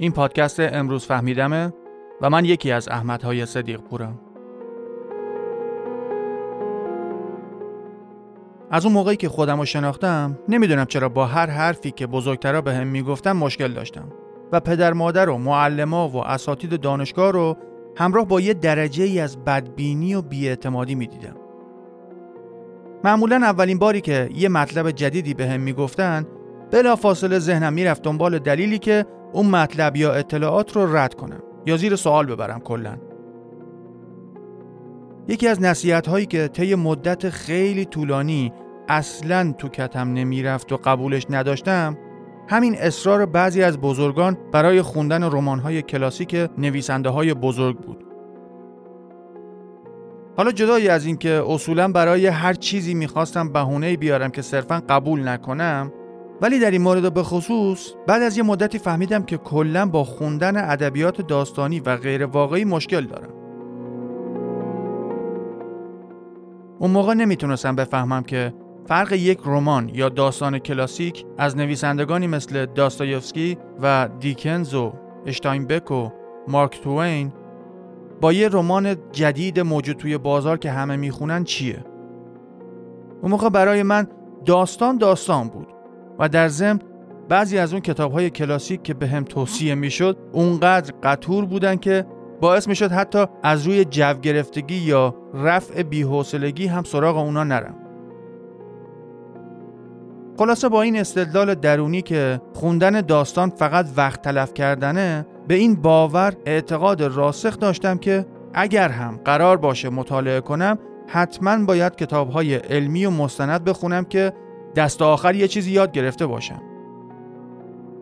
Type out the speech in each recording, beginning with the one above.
این پادکست امروز فهمیدمه و من یکی از احمدهای صدیق پورم. از اون موقعی که خودم رو شناختم نمی‌دونم چرا با هر حرفی که بزرگترا به هم می‌گفتم مشکل داشتم و پدر مادر و معلما و اساتید دانشگاه رو همراه با یه درجه ای از بدبینی و بیاعتمادی می‌دیدم. معمولا اولین باری که یه مطلب جدیدی به هم می‌گفتن بلا فاصله ذهنم می‌رفت دنبال دلیلی که اون مطلب یا اطلاعات رو رد کنم یا زیر سوال ببرم کلا. یکی از نصیحت هایی که طی مدت خیلی طولانی اصلا تو کتم نمی‌رفت و قبولش نداشتم همین اصرار بعضی از بزرگان برای خوندن رمان های کلاسیک نویسنده های بزرگ بود. حالا جدایی از اینکه اصولا برای هر چیزی می‌خواستم بهونه بیارم که صرفا قبول نکنم ولی در این مورد به خصوص بعد از یه مدتی فهمیدم که کلا با خوندن ادبیات داستانی و غیر واقعی مشکل دارم اون موقع نمی‌تونستم بفهمم که فرق یک رمان یا داستان کلاسیک از نویسندگانی مثل داستایوفسکی و دیکنز و اشتاینبک و مارک توین با یه رمان جدید موجود توی بازار که همه می‌خونن چیه؟ اون موقع برای من داستان داستان بود و در ضمن بعضی از اون کتاب های کلاسیک که به هم توصیه می‌شد اونقدر قطور بودن که باعث می‌شد حتی از روی جو گرفتگی یا رفع بیحوصلگی هم سراغ اونا نرم. خلاصه با این استدلال درونی که خوندن داستان فقط وقت تلف کردنه به این باور اعتقاد راسخ داشتم که اگر هم قرار باشه مطالعه کنم حتما باید کتاب های علمی و مستند بخونم که دست آخر یه چیزی یاد گرفته باشم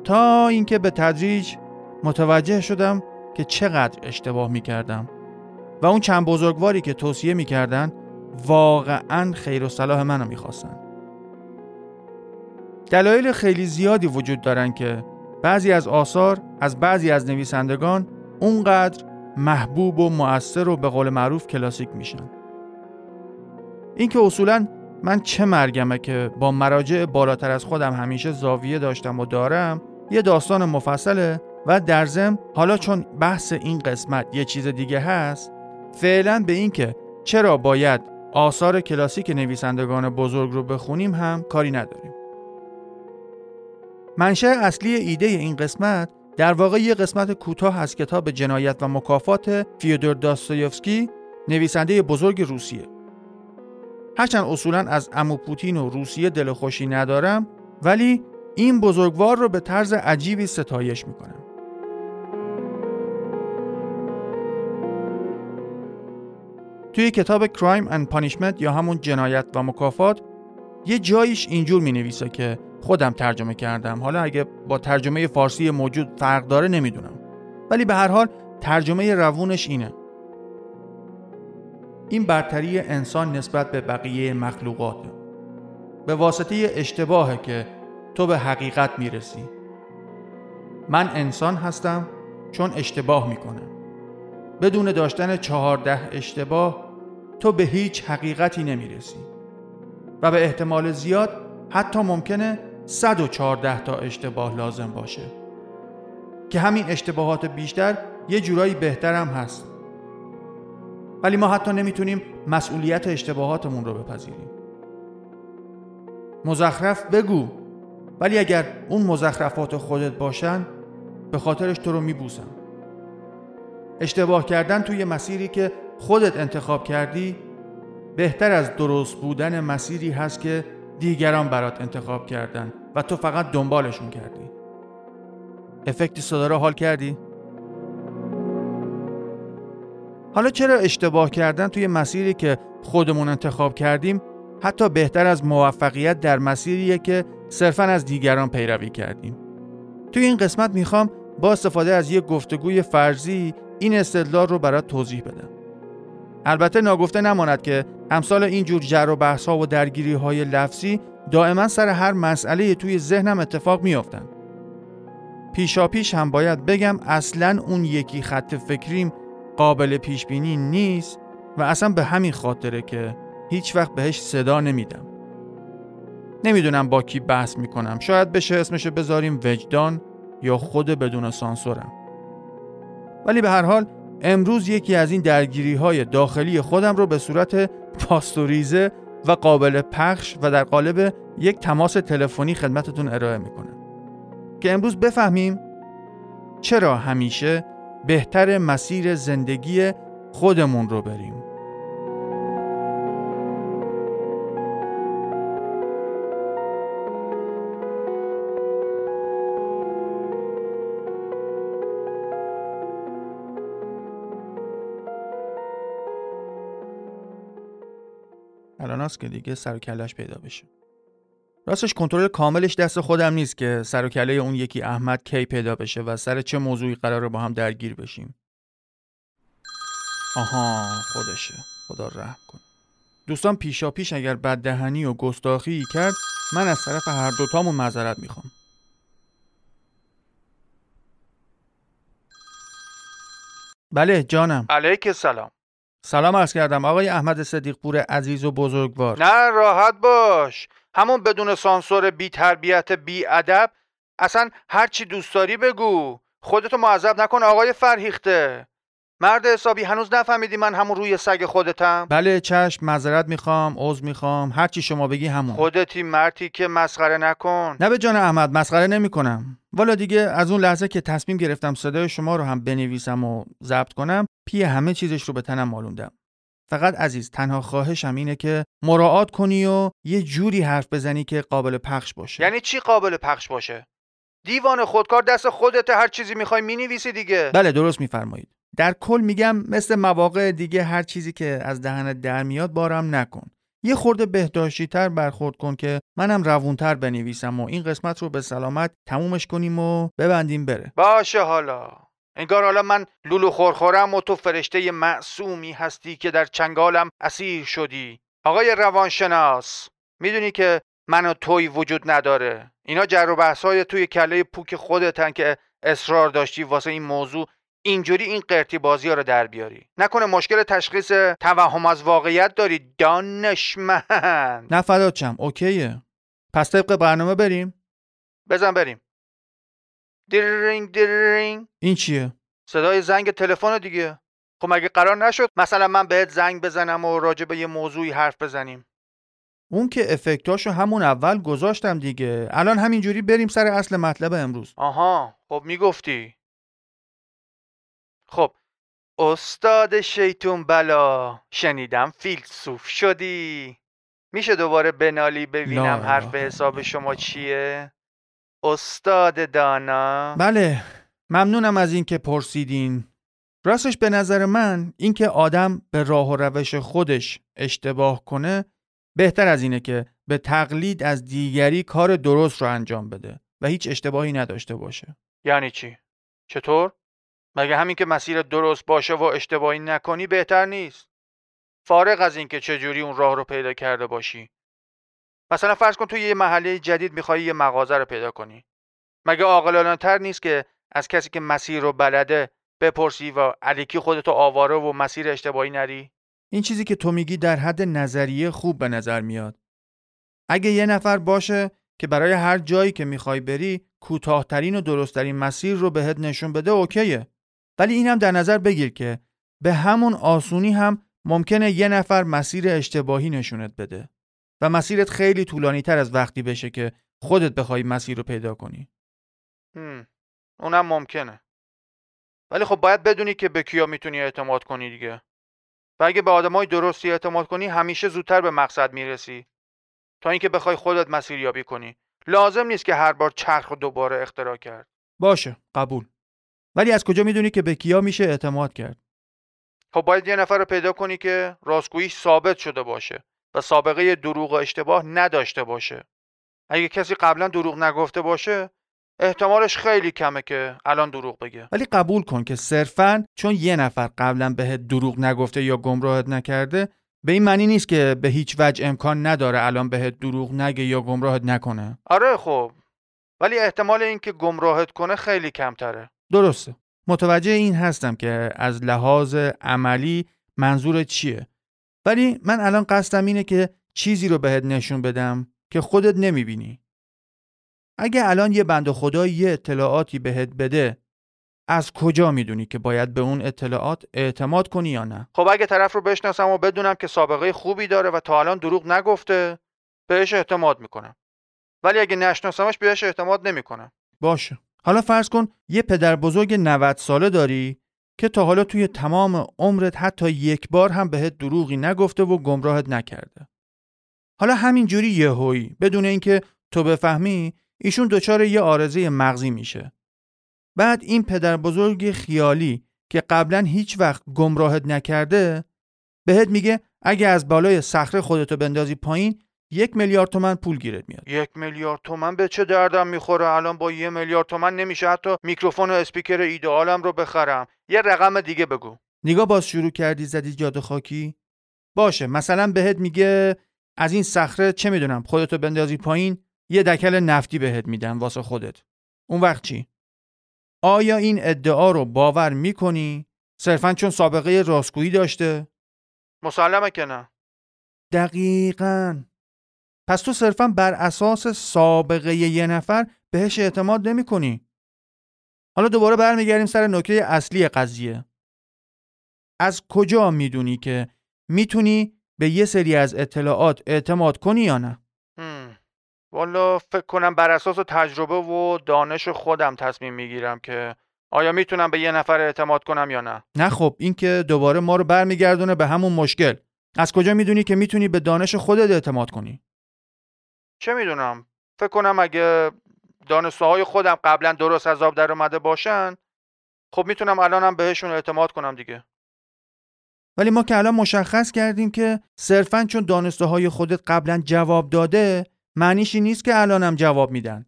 تا اینکه به تدریج متوجه شدم که چقدر اشتباه می کردم و اون چند بزرگواری که توصیه می کردن واقعا خیر و صلاح منو می خواستن. دلایل خیلی زیادی وجود دارن که بعضی از آثار از بعضی از نویسندگان اونقدر محبوب و مؤثر و به قول معروف کلاسیک میشن. اینکه اصولا من چه مرگمه که با مراجع بالاتر از خودم همیشه زاویه داشتم و دارم یه داستان مفصله و در ضمن حالا چون بحث این قسمت یه چیز دیگه هست فعلا به اینکه چرا باید آثار کلاسیک نویسندگان بزرگ رو بخونیم هم کاری نداریم. منشأ اصلی ایده این قسمت در واقع یه قسمت کوتاه از کتاب جنایت و مکافات فیودور داستایوفسکی نویسنده بزرگ روسیه. هرچند اصولا از امو پوتین و روسیه دل خوشی ندارم ولی این بزرگوار رو به طرز عجیبی ستایش می‌کنم. توی کتاب Crime and Punishment یا همون جنایت و مکافات یه جاییش اینجور می نویسه که خودم ترجمه کردم. حالا اگه با ترجمه فارسی موجود فرق داره نمی‌دونم. ولی به هر حال ترجمه روونش اینه. این برتری انسان نسبت به بقیه مخلوقات به واسطه اشتباهه که تو به حقیقت می‌رسی. من انسان هستم چون اشتباه می‌کنم. بدون داشتن چهارده اشتباه تو به هیچ حقیقتی نمی‌رسی. و به احتمال زیاد حتی ممکنه 114 تا اشتباه لازم باشه. که همین اشتباهات بیشتر یه جورایی بهترم هست. ولی ما حتی نمی‌تونیم مسئولیت اشتباهاتمون رو بپذیریم. مزخرف بگو ولی اگر اون مزخرفات خودت باشن به خاطرش تو رو میبوسم اشتباه کردن توی مسیری که خودت انتخاب کردی بهتر از درست بودن مسیری هست که دیگران برات انتخاب کردن و تو فقط دنبالشون کردی. افکتی صدا رو حال کردی؟ حالا چرا اشتباه کردن توی مسیری که خودمون انتخاب کردیم؟ حتی بهتر از موفقیت در مسیریه که صرفا از دیگران پیروی کردیم. توی این قسمت می‌خوام با استفاده از یک گفتگوی فرضی این استدلال رو برات توضیح بدم. البته ناگفته نماند که امثال این جور جر و بحث ها و درگیری های لفظی دائما سر هر مسئله توی ذهنم اتفاق میافتن. پیشا پیش هم باید بگم اصلا اون یکی خط فکریم قابل پیش بینی نیست و اصلا به همین خاطره که هیچ وقت بهش صدا نمیدم. نمی‌دونم با کی بحث می‌کنم. شاید بشه اسمشو بذاریم وجدان یا خود بدون سانسورم. ولی به هر حال امروز یکی از این درگیری های داخلی خودم رو به صورت پاستوریزه و قابل پخش و در قالب یک تماس تلفنی خدمتتون ارائه می‌کنم. که امروز بفهمیم چرا همیشه بهتر مسیر زندگی خودمون رو بریم. الان که دیگه سر کلش پیدا بشه. راستش کنترل کاملش دست خودم نیست که سر و کله اون یکی احمد کی پیدا بشه و سر چه موضوعی قراره با هم درگیر بشیم. آها خودشه. خدا رحم کن دوستان پیشا پیش اگر بددهنی و گستاخی کرد من از طرف هر دوتامون معذرت می‌خوام. بله جانم. علیک سلام سلام عرض کردم. آقای احمد صدیق پور عزیز و بزرگوار. نه راحت باش. همون بدون سانسور بی تربیت بی ادب اصلا هر چی دوست داری بگو. خودتو معذب نکن آقای فرهیخته. مرد حسابی هنوز نفهمیدی من همون روی سگ خودتم؟ بله چشم معذرت می‌خوام عذر می‌خوام. هر چی شما بگی همون. خودتی مردی که مسخره نکن. نه به جان احمد مسخره نمی‌کنم. والا دیگه از اون لحظه که تصمیم گرفتم صدای شما رو هم بنویسم و ضبط کنم پی همه چیزش رو به تنم مالوندم فقط عزیز تنها خواهشم اینه که مراعات کنی و یه جوری حرف بزنی که قابل پخش باشه. یعنی چی قابل پخش باشه؟ دیوان خودکار دست خودت هر چیزی می‌خوای می‌نویسی دیگه. بله درست میفرمایید. در کل میگم مثل مواقع دیگه هر چیزی که از دهنت در میاد بارم نکن. یه خورده بهداشتی تر برخورد کن که منم روونتر بنویسم و این قسمت رو به سلامت تمومش کنیم و ببندیم بره. باشه حالا. انگار حالا من لولو خورخورم و تو فرشته معصومی هستی که در چنگالم اسیر شدی. آقای روانشناس می‌دونی که من و توی وجود نداره. اینا جر و بحث های توی کله پوک خودتن که اصرار داشتی واسه این موضوع. اینجوری این قرتی بازی ها رو در بیاری. نکنه مشکل تشخیص توهم از واقعیت داری دانشمند. نه فدات چم اوکیه. پس طبق برنامه بریم؟ بزن بریم. دیرینگ دیرینگ این چیه؟ صدای زنگ تلفن دیگه. خب مگه قرار نشد؟ مثلا من بهت زنگ بزنم و راجع به یه موضوعی حرف بزنیم. اون که افکتاشو همون اول گذاشتم دیگه. الان همینجوری بریم سر اصل مطلب امروز. آها خب می‌گفتی. خب استاد شیطون بلا. شنیدم فیلسوف شدی. میشه دوباره بنالی ببینم لا حرف اله حساب شما. چیه؟ استاد دانا. بله ممنونم از اینکه پرسیدین. راستش به نظر من اینکه آدم به راه و روش خودش اشتباه کنه بهتر از اینه که به تقلید از دیگری کار درست رو انجام بده و هیچ اشتباهی نداشته باشه. یعنی چی؟ چطور؟ مگه همین که مسیر درست باشه و اشتباهی نکنی بهتر نیست؟ فارغ از اینکه چجوری اون راه رو پیدا کرده باشی. مثلا فرض کن تو یه محله جدید می‌خوای یه مغازه رو پیدا کنی. مگه عاقلانه تر نیست که از کسی که مسیر رو بلده بپرسی و علیکی خودتو آواره و مسیر اشتباهی نری؟ این چیزی که تو میگی در حد نظریه خوب به نظر میاد. اگه یه نفر باشه که برای هر جایی که می‌خوای بری کوتاهترین و درستترین مسیر رو بهت نشون بده اوکیه. ولی اینم در نظر بگیر که به همون آسونی هم ممکنه یه نفر مسیر اشتباهی نشونت بده. و مسیرت خیلی طولانی تر از وقتی بشه که خودت بخوای مسیر رو پیدا کنی. هم. اونم ممکنه. ولی خب باید بدونی که به کیا می‌تونی اعتماد کنی دیگه. و اگه به آدمای درستی اعتماد کنی همیشه زودتر به مقصد می‌رسی. تا اینکه بخوای خودت مسیریابی کنی. لازم نیست که هر بار چرخ رو دوباره اختراع کرد. باشه قبول. ولی از کجا می‌دونی که به کیا میشه اعتماد کرد؟ خب باید یه نفر رو پیدا کنی که راستگوییش ثابت شده باشه. و سابقه دروغ و اشتباه نداشته باشه. اگه کسی قبلا دروغ نگفته باشه احتمالش خیلی کمه که الان دروغ بگه. ولی قبول کن که صرفا چون یه نفر قبلا بهت دروغ نگفته یا گمراهت نکرده به این معنی نیست که به هیچ وجه امکان نداره الان بهت دروغ نگه یا گمراهت نکنه. آره خب ولی احتمال اینکه گمراهت کنه خیلی کمتره. درسته. متوجه این هستم که از لحاظ عملی منظور چیه. ولی من الان قصدم اینه که چیزی رو بهت نشون بدم که خودت نمی‌بینی. اگه الان یه بند خدا یه اطلاعاتی بهت بده از کجا می‌دونی که باید به اون اطلاعات اعتماد کنی یا نه؟ خب اگه طرف رو بشناسم و بدونم که سابقه خوبی داره و تا الان دروغ نگفته بهش اعتماد می‌کنم. ولی اگه نشناسمش بهش اعتماد نمی‌کنم. باشه. حالا فرض کن یه پدر بزرگ 90 ساله داری که تا حالا توی تمام عمرت حتی یک بار هم بهت دروغی نگفته و گمراهت نکرده. حالا همینجوری یهویی بدون اینکه تو بفهمی ایشون دچار یه آرزه مغزی میشه. بعد این پدر بزرگ خیالی که قبلا هیچ وقت گمراهت نکرده بهت میگه اگه از بالای صخره خودتو بندازی پایین یک میلیارد تومن پول گیرت میاد. یک میلیارد تومن به چه دردم می‌خوره؟ الان با یه میلیارد تومن نمیشه حتی میکروفون و اسپیکر ایدئالم رو بخرم. یه رقم دیگه بگو. نگاه باز شروع کردی زدی جاده خاکی؟ باشه مثلا بهت میگه از این صخره چه می‌دونم خودتو بندازی پایین یه دکل نفتی بهت میدن واسه خودت. اون وقت چی؟ آیا این ادعا رو باور می‌کنی؟ صرفا چون سابقه راستگویی داشته؟ مسلمه که نه. دقیقا. پس تو صرفا بر اساس سابقه یه نفر بهش اعتماد نمی کنی. حالا دوباره برمیگردیم سر نکته اصلی قضیه. از کجا می‌دونی که می‌تونی به یه سری از اطلاعات اعتماد کنی یا نه؟ والا فکر کنم بر اساس تجربه و دانش خودم تصمیم می‌گیرم که آیا می‌تونم به یه نفر اعتماد کنم یا نه نه خب این که دوباره ما رو برمیگردونه به همون مشکل از کجا می‌دونی که می‌تونی به دانش خودت اعتماد کنی چه می‌دونم فکر کنم اگه دانسته های خودم قبلا درست از آب در اومده باشن خب می‌تونم الانم بهشون اعتماد کنم دیگه. ولی ما که الان مشخص کردیم که صرفا چون دانسته های خودت قبلا جواب داده معنیشی نیست که الانم جواب میدن.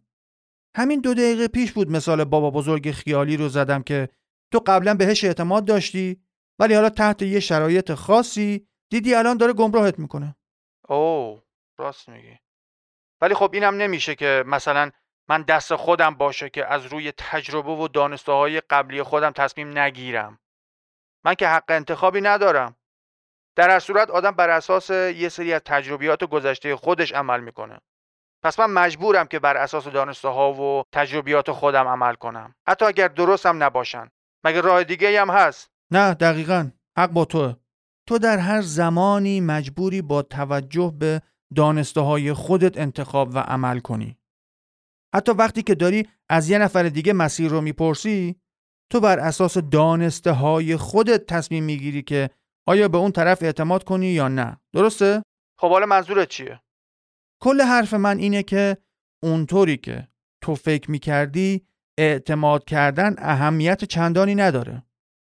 همین دو دقیقه پیش بود مثال بابا بزرگ خیالی رو زدم که تو قبلا بهش اعتماد داشتی ولی حالا تحت یه شرایط خاصی دیدی الان داره گمراهت می‌کنه. اوه راست میگی. ولی خب اینم نمیشه که مثلا من دست خودم باشه که از روی تجربه و دانسته های قبلی خودم تصمیم نگیرم. من که حق انتخابی ندارم. در هر صورت آدم بر اساس یه سری از تجربیات گذشته خودش عمل می‌کنه. پس من مجبورم که بر اساس دانسته ها و تجربیات خودم عمل کنم. حتی اگر درست هم نباشن. مگه راه دیگه هم هست؟ نه دقیقا. حق با تو تو در هر زمانی مجبوری با توجه به دانسته های خودت انتخاب و عمل کنی حتی وقتی که داری از یه نفر دیگه مسیر رو می‌پرسی تو بر اساس دانسته های خودت تصمیم می‌گیری که آیا به اون طرف اعتماد کنی یا نه درسته؟ خب حالا منظورت چیه؟ کل حرف من اینه که اونطوری که تو فکر می‌کردی اعتماد کردن اهمیت چندانی نداره.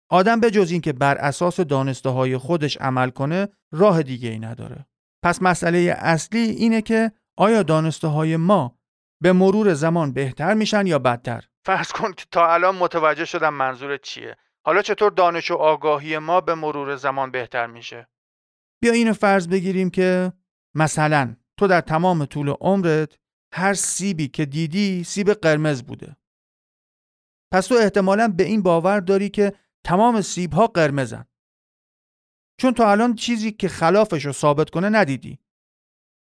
آدم به جز اینکه بر اساس دانسته های خودش عمل کنه راه دیگه ای نداره. پس مسئله اصلی اینه که آیا دانسته های ما به مرور زمان بهتر میشن یا بدتر؟ فرض کن که تا الان متوجه شدم منظورت چیه. حالا چطور دانش و آگاهی ما به مرور زمان بهتر میشه؟ بیا اینو فرض بگیریم که مثلا تو در تمام طول عمرت هر سیبی که دیدی سیب قرمز بوده. پس تو احتمالا به این باور داری که تمام سیب ها قرمزن. چون تو الان چیزی که خلافش رو ثابت کنه ندیدی.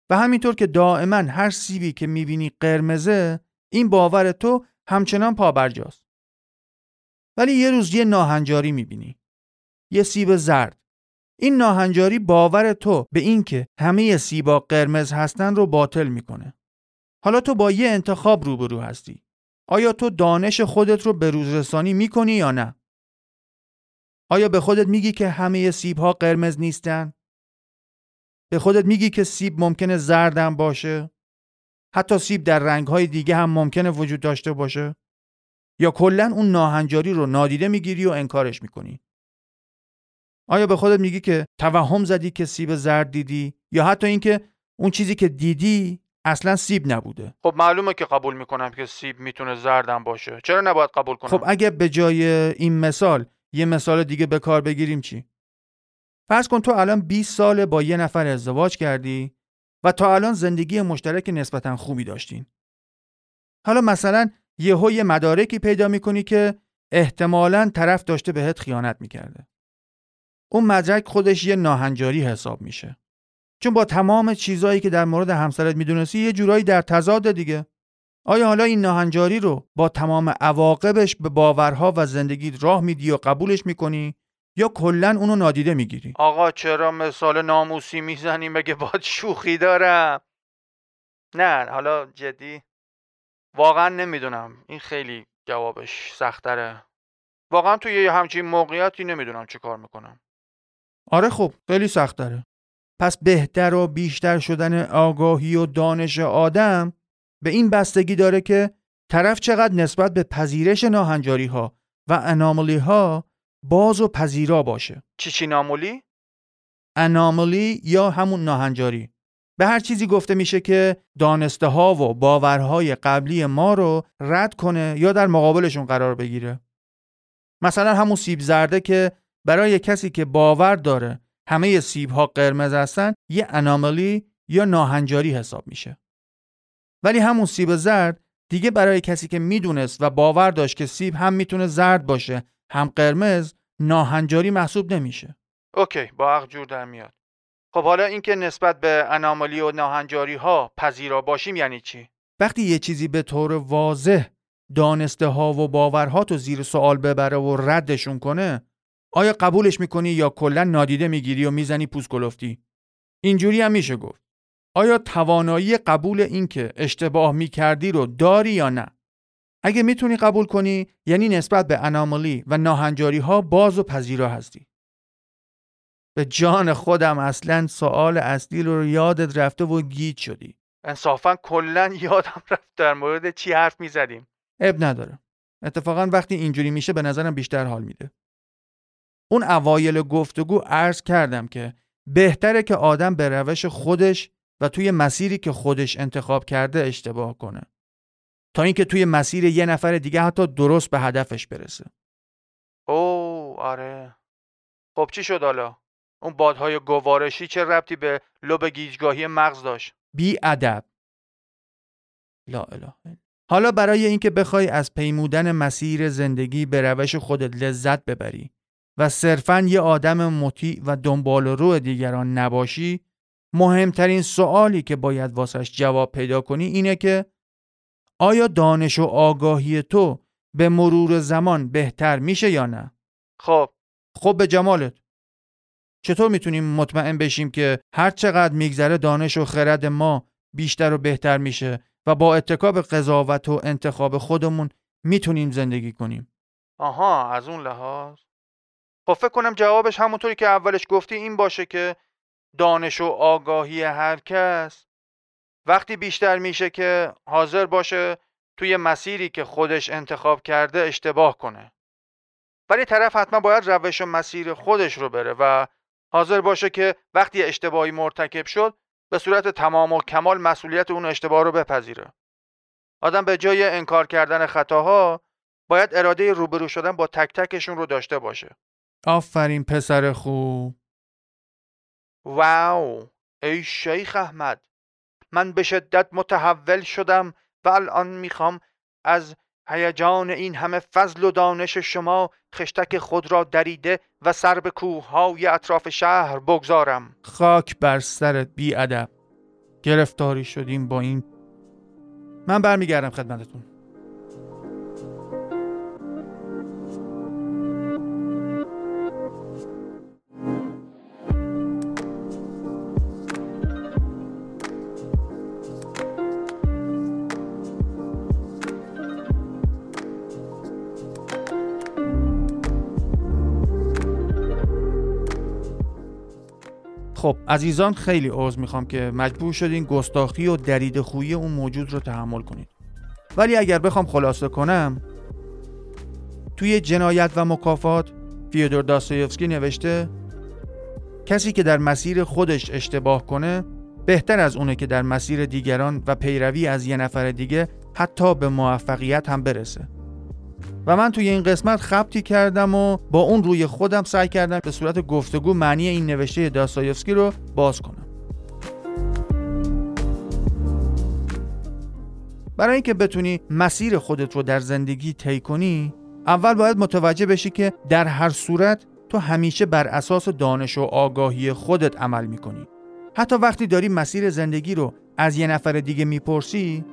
و همینطور که دائما هر سیبی که می‌بینی قرمزه این باور تو همچنان پابرجاست. ولی یه روز یه ناهنجاری می‌بینی. یه سیب زرد. این ناهنجاری باور تو به اینکه همه سیبا قرمز هستن رو باطل می‌کنه. حالا تو با یه انتخاب روبرو هستی. آیا تو دانش خودت رو به روز رسانی می‌کنی یا نه؟ آیا به خودت میگی که همه سیب ها قرمز نیستن؟ به خودت میگی که سیب ممکنه زردم باشه؟ حتی سیب در رنگ های دیگه هم ممکنه وجود داشته باشه؟ یا کلا اون ناهنجاری رو نادیده می‌گیری و انکارش می‌کنی؟ آیا به خودت میگی که توهم زدی که سیب زرد دیدی یا حتی اینکه اون چیزی که دیدی اصلا سیب نبوده خب معلومه که قبول می‌کنم که سیب می‌تونه زردم باشه چرا نباید قبول کنم خب اگه به جای این مثال یه مثال دیگه به کار بگیریم چی؟ فرض کن تو الان 20 سال با یه نفر ازدواج کردی و تا الان زندگی مشترک نسبتا خوبی داشتین. حالا مثلا یهو یه مدارکی پیدا می‌کنی که احتمالا طرف داشته بهت خیانت می‌کرده. اون مدرک خودش یه ناهنجاری حساب میشه. چون با تمام چیزایی که در مورد همسرت می‌دونستی یه جورایی در تضاد دیگه. آیا حالا این ناهنجاری رو با تمام عواقبش به باورها و زندگی راه میدی و قبولش می‌کنی یا کلا اونو نادیده می‌گیری؟ آقا چرا مثال ناموسی می‌زنی؟ مگه باید شوخی دارم؟ نه حالا جدی؟ واقعا نمی‌دونم. این خیلی جوابش سختره واقعا توی یه همچین موقعیتی نمی‌دونم چه کار می‌کنم. آره خب خیلی سخت داره پس بهتر و بیشتر شدن آگاهی و دانش آدم به این بستگی داره که طرف چقدر نسبت به پذیرش ناهنجاری ها و اناملی ها باز و پذیرا باشه. چی چی نامولی؟ اناملی یا همون ناهنجاری. به هر چیزی گفته میشه که دانسته ها و باورهای قبلی ما رو رد کنه یا در مقابلشون قرار بگیره. مثلا همون سیب زرده که برای کسی که باور داره همه سیب ها قرمز هستن یه اناملی یا ناهنجاری حساب میشه. ولی همون سیب زرد دیگه برای کسی که می‌دونست و باور داشت که سیب هم می‌تونه زرد باشه هم قرمز ناهنجاری محسوب نمیشه. اوکی با عقل جور در میاد. خب حالا اینکه نسبت به انامالی و ناهنجاری ها پذیرا باشیم یعنی چی؟ وقتی یه چیزی به طور واضح دانسته ها و باورها تو زیر سوال ببره و ردشون کنه آیا قبولش می‌کنی یا کلا نادیده می‌گیری و می‌زنی پوست کلفتی؟ اینجوری هم میشه گفت. آیا توانایی قبول اینکه اشتباه می‌کردی رو داری یا نه؟ اگه می‌تونی قبول کنی یعنی نسبت به انامالی و ناهنجاری ها باز و پذیرا هستی. به جان خودم اصلا سوال اصلی رو یادت رفته و گیج شدی. انصافا کلا یادم رفت در مورد چی حرف می‌زدیم. اب نداره. اتفاقا وقتی اینجوری میشه به نظرم بیشتر حال میده. اون اوایل گفتگو عرض کردم که بهتره که آدم به روش خودش و توی مسیری که خودش انتخاب کرده اشتباه کنه. تا اینکه توی مسیر یه نفر دیگه حتی درست به هدفش برسه. او آره. خب چی شد حالا؟ اون بادهای گوارشی چه ربطی به لب گیجگاهی مغز داشت؟ بی ادب لا اله حالا برای اینکه بخوای از پیمودن مسیر زندگی به روش خودت لذت ببری و صرفا یه آدم مطیع و دنبال رو دیگران نباشی مهمترین سوالی که باید واسش جواب پیدا کنی اینه که آیا دانش و آگاهی تو به مرور زمان بهتر میشه یا نه؟ خب. خب به جمالت. چطور می‌تونیم مطمئن بشیم که هر چقدر میگذره دانش و خرد ما بیشتر و بهتر میشه و با اتکاب قضاوت و انتخاب خودمون می‌تونیم زندگی کنیم؟ آها از اون لحاظ. خب فکر کنم جوابش همونطوری که اولش گفتی این باشه که دانش و آگاهی هر کس. وقتی بیشتر میشه که حاضر باشه توی مسیری که خودش انتخاب کرده اشتباه کنه. ولی طرف حتما باید روش و مسیر خودش رو بره و حاضر باشه که وقتی اشتباهی مرتکب شد به صورت تمام و کمال مسئولیت اون اشتباه رو بپذیره. آدم به جای انکار کردن خطاها باید اراده روبرو شدن با تک تکشون رو داشته باشه. آفرین پسر خوب. واو ای شیخ احمد! من به شدت متحول شدم و الان می‌خوام از هیجان این همه فضل و دانش شما خشتک خود را دریده و سر به کوههای اطراف شهر بگذارم. خاک بر سرت بی ادب گرفتاری شدیم با این. من برمیگردم خدمتتون. خب عزیزان خیلی عوض می‌خوام که مجبور شدین گستاخی و درید خویی اون موجود رو تحمل کنید ولی اگر بخوام خلاصه کنم توی جنایت و مکافات فیودور داستایوفسکی نوشته کسی که در مسیر خودش اشتباه کنه بهتر از اونه که در مسیر دیگران و پیروی از یه نفر دیگه حتی به موفقیت هم برسه. و من توی این قسمت خبتی کردم و با اون روی خودم سعی کردم به صورت گفتگو معنی این نوشته داستایوفسکی رو باز کنم. برای اینکه بتونی مسیر خودت رو در زندگی طی کنی اول باید متوجه بشی که در هر صورت تو همیشه بر اساس دانش و آگاهی خودت عمل می‌کنی. حتی وقتی داری مسیر زندگی رو از یه نفر دیگه می‌پرسی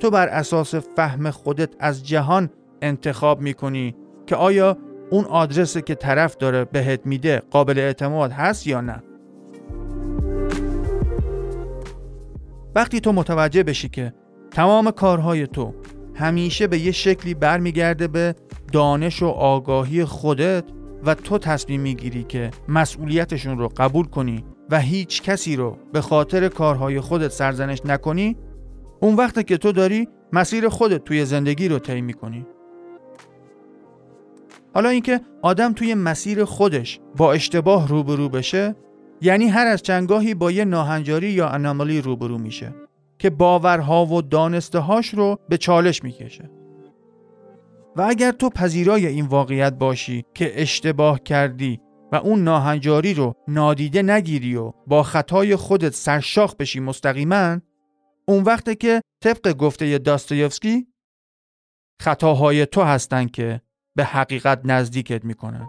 تو بر اساس فهم خودت از جهان انتخاب می‌کنی که آیا اون آدرسی که طرف داره بهت میده قابل اعتماد هست یا نه؟ وقتی تو متوجه بشی که تمام کارهای تو همیشه به یه شکلی برمیگرده به دانش و آگاهی خودت و تو تصمیم می‌گیری که مسئولیتشون رو قبول کنی و هیچ کسی رو به خاطر کارهای خودت سرزنش نکنی اون وقت که تو داری مسیر خودت توی زندگی رو طی می‌کنی. حالا اینکه آدم توی مسیر خودش با اشتباه روبرو بشه یعنی هر از چنگاهی با یه ناهنجاری یا انامالی روبرو میشه که باورها و دانسته هاش رو به چالش می‌کشه. و اگر تو پذیرای این واقعیت باشی که اشتباه کردی و اون ناهنجاری رو نادیده نگیری و با خطای خودت سرشاخ بشی مستقیما اون وقته که طبق گفته داستایوفسکی خطاهای تو هستن که به حقیقت نزدیکت می‌کنن.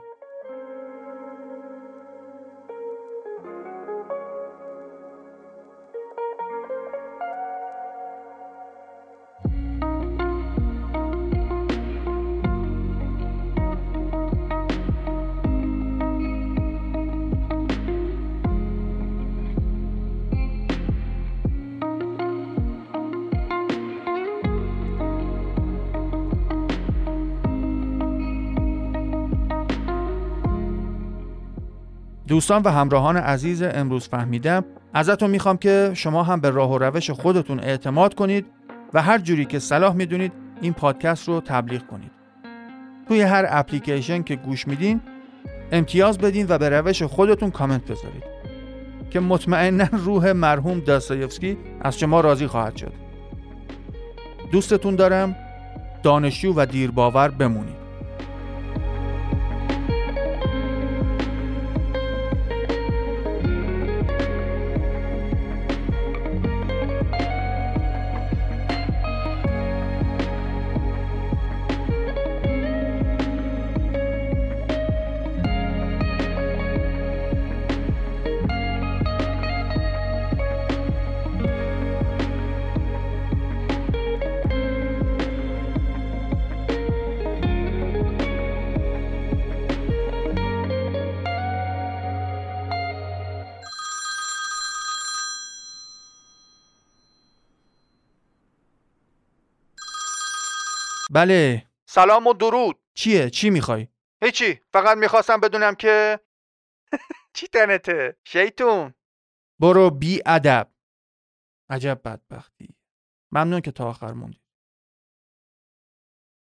دوستان و همراهان عزیز امروز فهمیدم ازتون می‌خوام که شما هم به راه و روش خودتون اعتماد کنید و هر جوری که صلاح می‌دونید این پادکست رو تبلیغ کنید. توی هر اپلیکیشن که گوش میدین امتیاز بدین و به روش خودتون کامنت بذارید که مطمئنا روح مرحوم داستایفسکی از شما راضی خواهد شد. دوستتون دارم. دانشجو و دیرباور بمونید. بله. سلام و درود. چیه؟ چی می‌خوای؟ هیچی. فقط می‌خواستم بدونم که چی تنته؟ شیطون. برو بی ادب عجب بدبختی. ممنون که تا آخر موندی.